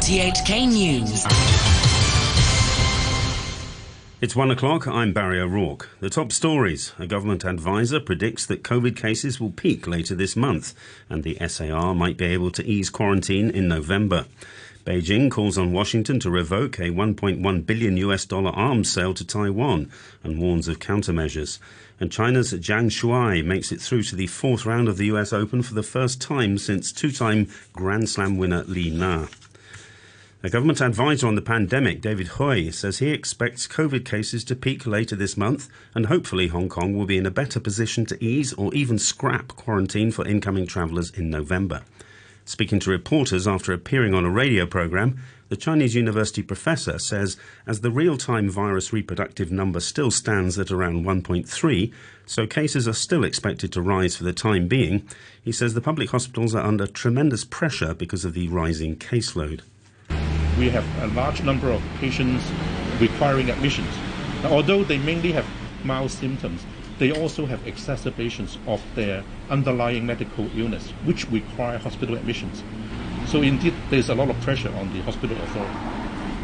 RTHK News. It's one o'clock. I'm Barry O'Rourke. The top stories. A government advisor predicts that COVID cases will peak later this month, and the SAR might be able to ease quarantine in November. Beijing calls on Washington to revoke a 1.1 billion US dollar arms sale to Taiwan and warns of countermeasures. And China's Zhang Shuai makes it through to the fourth round of the US Open for the first time since two-time Grand Slam winner Li Na. A government advisor on the pandemic, David Hui, says he expects COVID cases to peak later this month and hopefully Hong Kong will be in a better position to ease or even scrap quarantine for incoming travellers in November. Speaking to reporters after appearing on a radio program, the Chinese university professor says as the real time virus reproductive number still stands at around 1.3, so cases are still expected to rise for the time being, he says the public hospitals are under tremendous pressure because of the rising caseload we have a large number of patients requiring admissions. Now, although they mainly have mild symptoms, they also have exacerbations of their underlying medical illness, which require hospital admissions. So indeed, there's a lot of pressure on the hospital authority.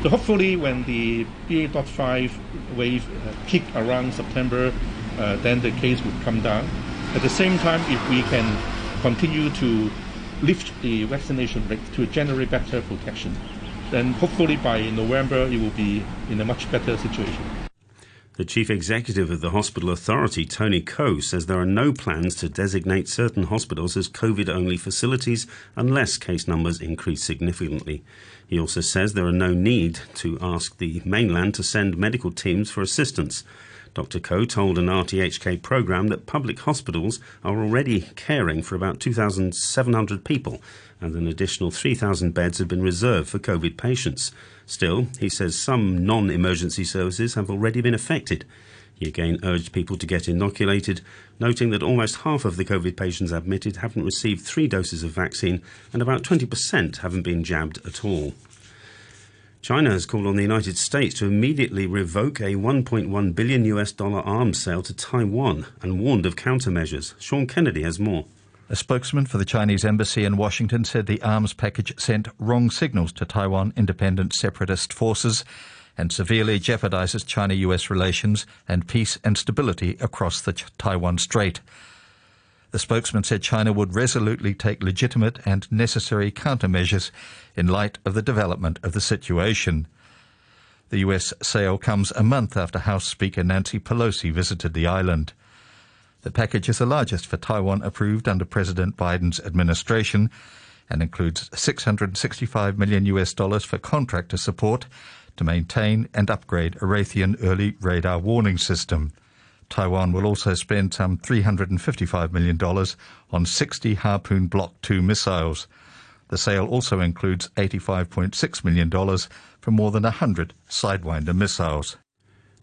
So hopefully, when the BA.5 wave uh, peak around September, uh, then the case would come down. At the same time, if we can continue to lift the vaccination rate to generate better protection, then hopefully by November it will be in a much better situation. The chief executive of the hospital authority, Tony Ko, says there are no plans to designate certain hospitals as COVID only facilities unless case numbers increase significantly. He also says there are no need to ask the mainland to send medical teams for assistance. Dr. Ko told an RTHK program that public hospitals are already caring for about 2,700 people and an additional 3,000 beds have been reserved for COVID patients. Still, he says some non emergency services have already been affected. He again urged people to get inoculated, noting that almost half of the COVID patients admitted haven't received three doses of vaccine and about 20% haven't been jabbed at all. China has called on the United States to immediately revoke a 1.1 billion US dollar arms sale to Taiwan and warned of countermeasures. Sean Kennedy has more. A spokesman for the Chinese embassy in Washington said the arms package sent wrong signals to Taiwan independent separatist forces and severely jeopardizes China US relations and peace and stability across the Taiwan Strait. The spokesman said China would resolutely take legitimate and necessary countermeasures in light of the development of the situation. The US sale comes a month after House Speaker Nancy Pelosi visited the island. The package is the largest for Taiwan approved under President Biden's administration and includes 665 million US dollars for contractor support to maintain and upgrade a Raytheon early radar warning system. Taiwan will also spend some $355 million on 60 Harpoon Block 2 missiles. The sale also includes $85.6 million for more than 100 Sidewinder missiles.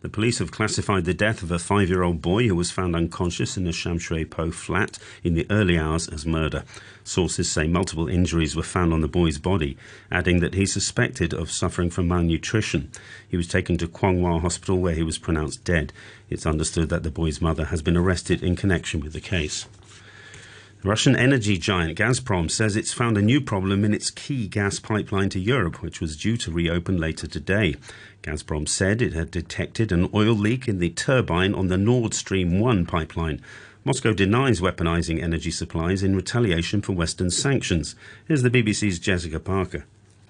The police have classified the death of a five year old boy who was found unconscious in a Sham Shui Po flat in the early hours as murder. Sources say multiple injuries were found on the boy's body, adding that he's suspected of suffering from malnutrition. He was taken to Kwong Hospital where he was pronounced dead. It's understood that the boy's mother has been arrested in connection with the case. Russian energy giant Gazprom says it's found a new problem in its key gas pipeline to Europe, which was due to reopen later today. Gazprom said it had detected an oil leak in the turbine on the Nord Stream 1 pipeline. Moscow denies weaponizing energy supplies in retaliation for Western sanctions. Here's the BBC's Jessica Parker.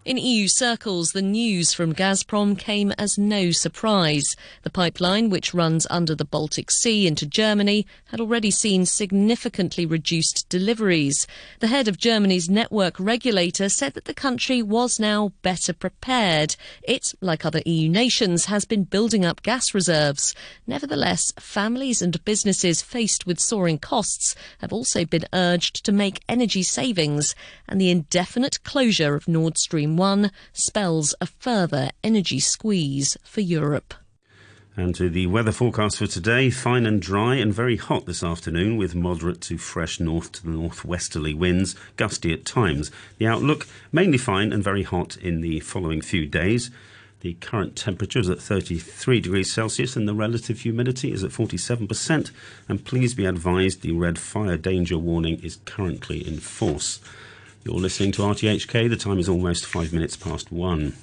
In EU circles, the news from Gazprom came as no surprise. The pipeline, which runs under the Baltic Sea into Germany, had already seen significantly reduced deliveries. The head of Germany's network regulator said that the country was now better prepared. It, like other EU nations, has been building up gas reserves. Nevertheless, families and businesses faced with soaring costs have also been urged to make energy savings, and the indefinite closure of Nord Stream 1 spells a further energy squeeze for Europe. And to the weather forecast for today, fine and dry and very hot this afternoon with moderate to fresh north to northwesterly winds, gusty at times. The outlook mainly fine and very hot in the following few days. The current temperature is at 33 degrees Celsius and the relative humidity is at 47%. And please be advised the red fire danger warning is currently in force. You're listening to RTHK. The time is almost five minutes past one.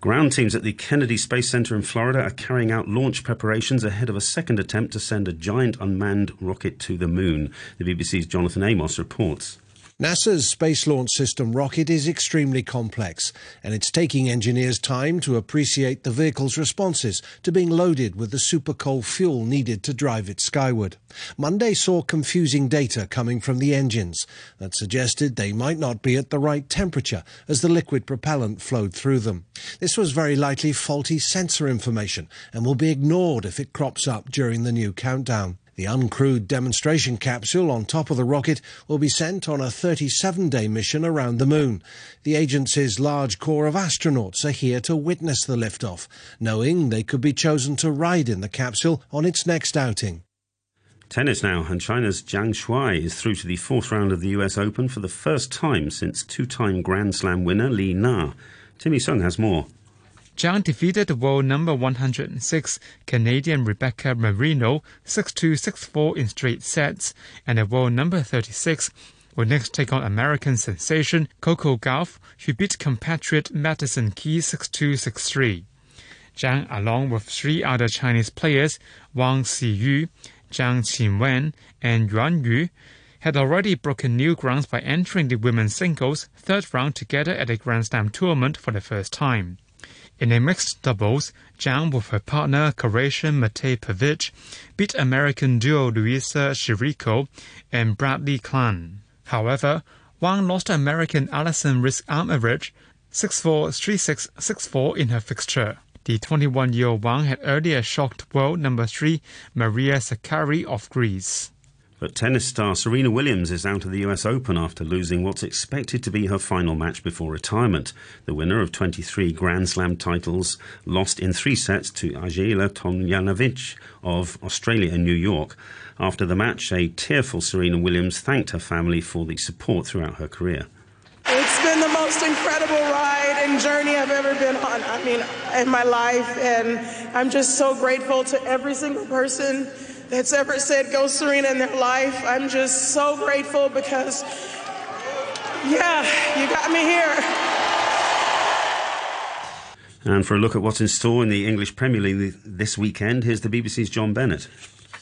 Ground teams at the Kennedy Space Center in Florida are carrying out launch preparations ahead of a second attempt to send a giant unmanned rocket to the moon. The BBC's Jonathan Amos reports. NASA's Space Launch System rocket is extremely complex, and it's taking engineers time to appreciate the vehicle's responses to being loaded with the super cold fuel needed to drive it skyward. Monday saw confusing data coming from the engines that suggested they might not be at the right temperature as the liquid propellant flowed through them. This was very likely faulty sensor information and will be ignored if it crops up during the new countdown. The uncrewed demonstration capsule on top of the rocket will be sent on a 37 day mission around the moon. The agency's large corps of astronauts are here to witness the liftoff, knowing they could be chosen to ride in the capsule on its next outing. Tennis now, and China's Zhang Shuai is through to the fourth round of the US Open for the first time since two time Grand Slam winner Li Na. Timmy Sung has more. Zhang defeated world number 106 Canadian Rebecca Marino 6-2, 6-4 in straight sets, and the world number 36 will next take on American sensation Coco Gauff, who beat compatriot Madison Keys 6-2, 6-3. Zhang, along with three other Chinese players, Wang Xiyu, Zheng Qinwen, and Yuan Yue, had already broken new grounds by entering the women's singles third round together at a Grand Slam tournament for the first time. In a mixed doubles, Zhang with her partner Croatian Mate Pavic beat American duo Louisa Chirico and Bradley Klahn. However, Wang lost to American Alison Riske Amritraj 6-4, 3-6, 6-4 in her fixture. The 21-year-old Wang had earlier shocked world number 3 Maria Sakkari of Greece. But tennis star Serena Williams is out of the US Open after losing what's expected to be her final match before retirement. The winner of 23 Grand Slam titles lost in three sets to Ajla Tomljanovic of Australia and New York. After the match, a tearful Serena Williams thanked her family for the support throughout her career. It's been the most incredible ride and journey I've ever been on. I mean, in my life, and I'm just so grateful to every single person that's ever said go Serena in their life. I'm just so grateful because, yeah, you got me here. And for a look at what's in store in the English Premier League this weekend, here's the BBC's John Bennett.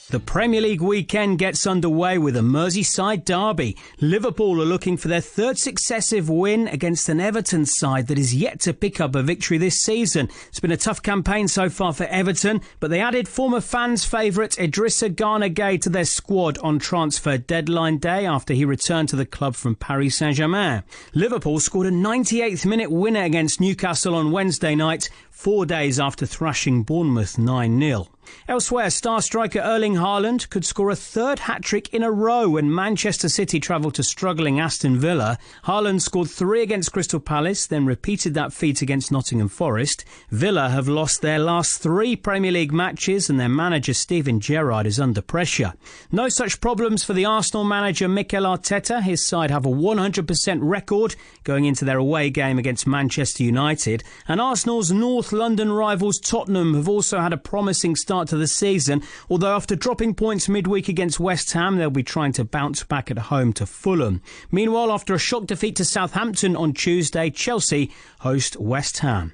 The Premier League weekend gets underway with a Merseyside derby. Liverpool are looking for their third successive win against an Everton side that is yet to pick up a victory this season. It's been a tough campaign so far for Everton, but they added former fans' favourite Idrissa Gana Gueye to their squad on transfer deadline day after he returned to the club from Paris Saint-Germain. Liverpool scored a 98th minute winner against Newcastle on Wednesday night, four days after thrashing Bournemouth 9 0. Elsewhere, star striker Erling Haaland could score a third hat trick in a row when Manchester City travelled to struggling Aston Villa. Haaland scored three against Crystal Palace, then repeated that feat against Nottingham Forest. Villa have lost their last three Premier League matches, and their manager Steven Gerrard is under pressure. No such problems for the Arsenal manager Mikel Arteta. His side have a 100% record going into their away game against Manchester United, and Arsenal's North London rivals Tottenham have also had a promising start start to the season. Although after dropping points midweek against West Ham, they'll be trying to bounce back at home to Fulham. Meanwhile, after a shock defeat to Southampton on Tuesday, Chelsea host West Ham.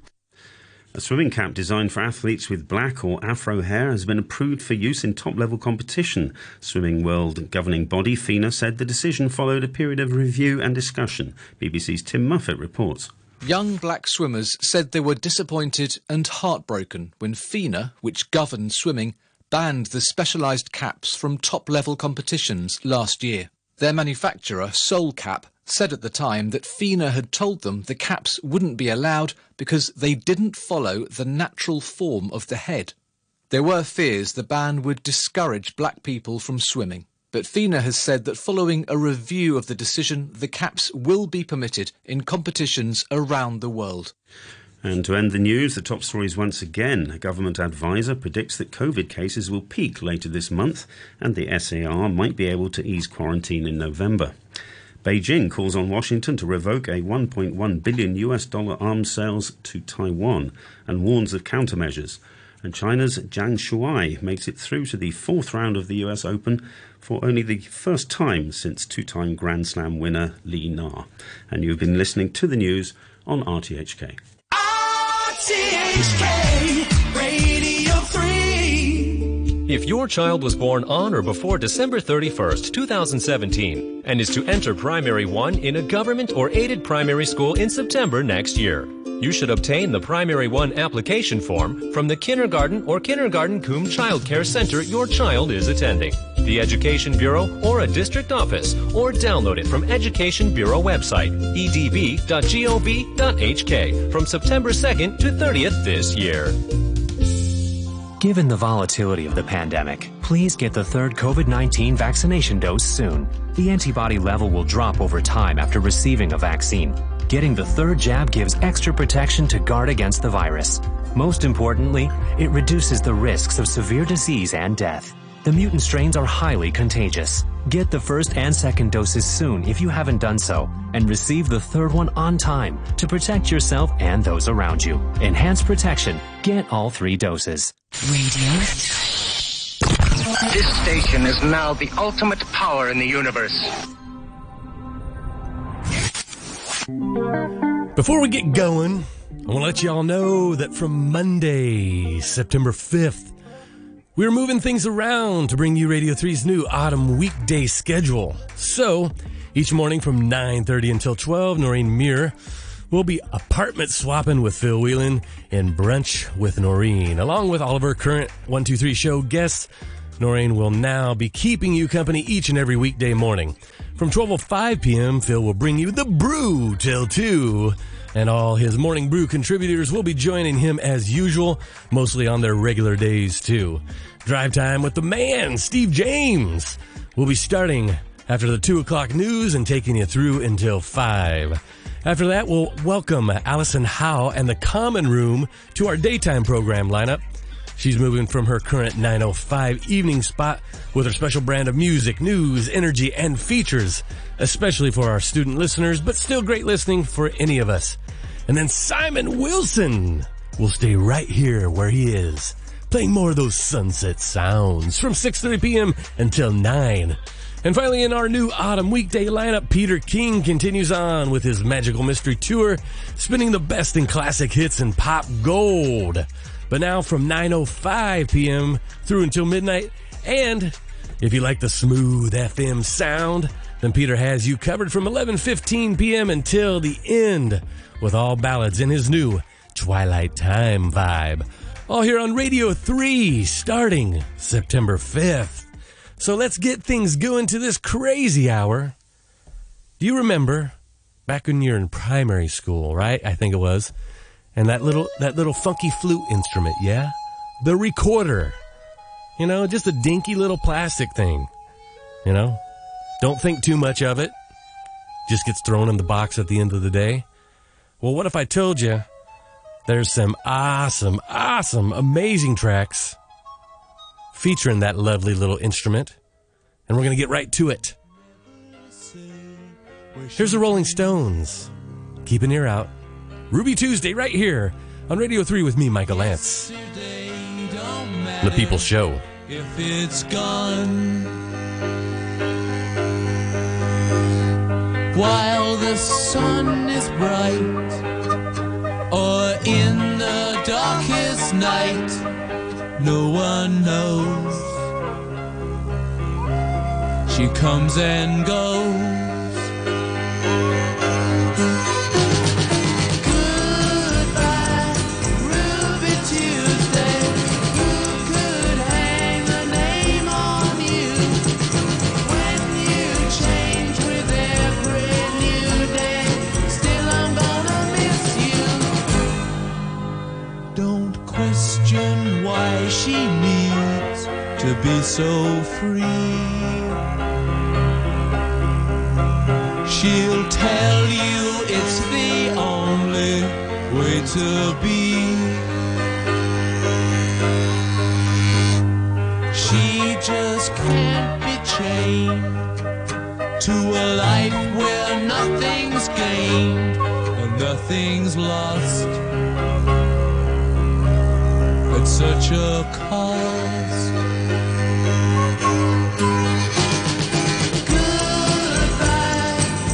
A swimming cap designed for athletes with black or afro hair has been approved for use in top level competition. Swimming World governing body FINA said the decision followed a period of review and discussion. BBC's Tim Muffett reports. Young black swimmers said they were disappointed and heartbroken when FINA, which governed swimming, banned the specialised caps from top level competitions last year. Their manufacturer, Soul Cap, said at the time that FINA had told them the caps wouldn't be allowed because they didn't follow the natural form of the head. There were fears the ban would discourage black people from swimming. But FINA has said that following a review of the decision, the caps will be permitted in competitions around the world. And to end the news, the top stories once again. A government advisor predicts that COVID cases will peak later this month, and the SAR might be able to ease quarantine in November. Beijing calls on Washington to revoke a 1.1 billion US dollar arms sales to Taiwan and warns of countermeasures. And China's Zhang Shuai makes it through to the fourth round of the US Open for only the first time since two time Grand Slam winner Li Na. And you've been listening to the news on RTHK. RTHK Radio 3. If your child was born on or before December 31st, 2017, and is to enter Primary 1 in a government or aided primary school in September next year, you should obtain the Primary 1 application form from the kindergarten or kindergarten cum child care center your child is attending, the Education Bureau, or a district office, or download it from Education Bureau website, edb.gov.hk, from September 2nd to 30th this year. Given the volatility of the pandemic, please get the third COVID 19 vaccination dose soon. The antibody level will drop over time after receiving a vaccine. Getting the third jab gives extra protection to guard against the virus. Most importantly, it reduces the risks of severe disease and death. The mutant strains are highly contagious. Get the first and second doses soon if you haven't done so, and receive the third one on time to protect yourself and those around you. Enhanced protection. Get all three doses. Radio This station is now the ultimate power in the universe. Before we get going, I want to let y'all know that from Monday, September 5th, we're moving things around to bring you Radio 3's new autumn weekday schedule. So, each morning from 9:30 until 12, Noreen Muir will be apartment swapping with Phil Whelan and brunch with Noreen, along with all of her current 123 show guests. Noreen will now be keeping you company each and every weekday morning. From 12:05 p.m., Phil will bring you the brew till 2, and all his morning brew contributors will be joining him as usual, mostly on their regular days too. Drive time with the man, Steve James, will be starting after the 2 o'clock news and taking you through until 5. After that, we'll welcome Allison Howe and the Common Room to our daytime program lineup. She's moving from her current 905 evening spot with her special brand of music, news, energy, and features, especially for our student listeners, but still great listening for any of us. And then Simon Wilson will stay right here where he is, playing more of those sunset sounds from 6.30 p.m. until 9. And finally, in our new autumn weekday lineup, Peter King continues on with his magical mystery tour, spinning the best in classic hits and pop gold. But now from 9.05 p.m. through until midnight. And if you like the smooth FM sound, then Peter has you covered from 11.15 p.m. until the end with all ballads in his new Twilight Time vibe. All here on Radio 3 starting September 5th. So let's get things going to this crazy hour. Do you remember back when you were in primary school, right? I think it was. And that little that little funky flute instrument, yeah? The recorder. You know, just a dinky little plastic thing. You know? Don't think too much of it. Just gets thrown in the box at the end of the day. Well, what if I told you there's some awesome, awesome, amazing tracks featuring that lovely little instrument? And we're going to get right to it. Here's the Rolling Stones. Keep an ear out. Ruby Tuesday right here on Radio 3 with me, Michael Lance. The People's Show. If it's gone while the sun is bright or in the darkest night, no one knows. She comes and goes. It's the only way to be. She just can't be chained to a life where nothing's gained and nothing's lost. At such a call.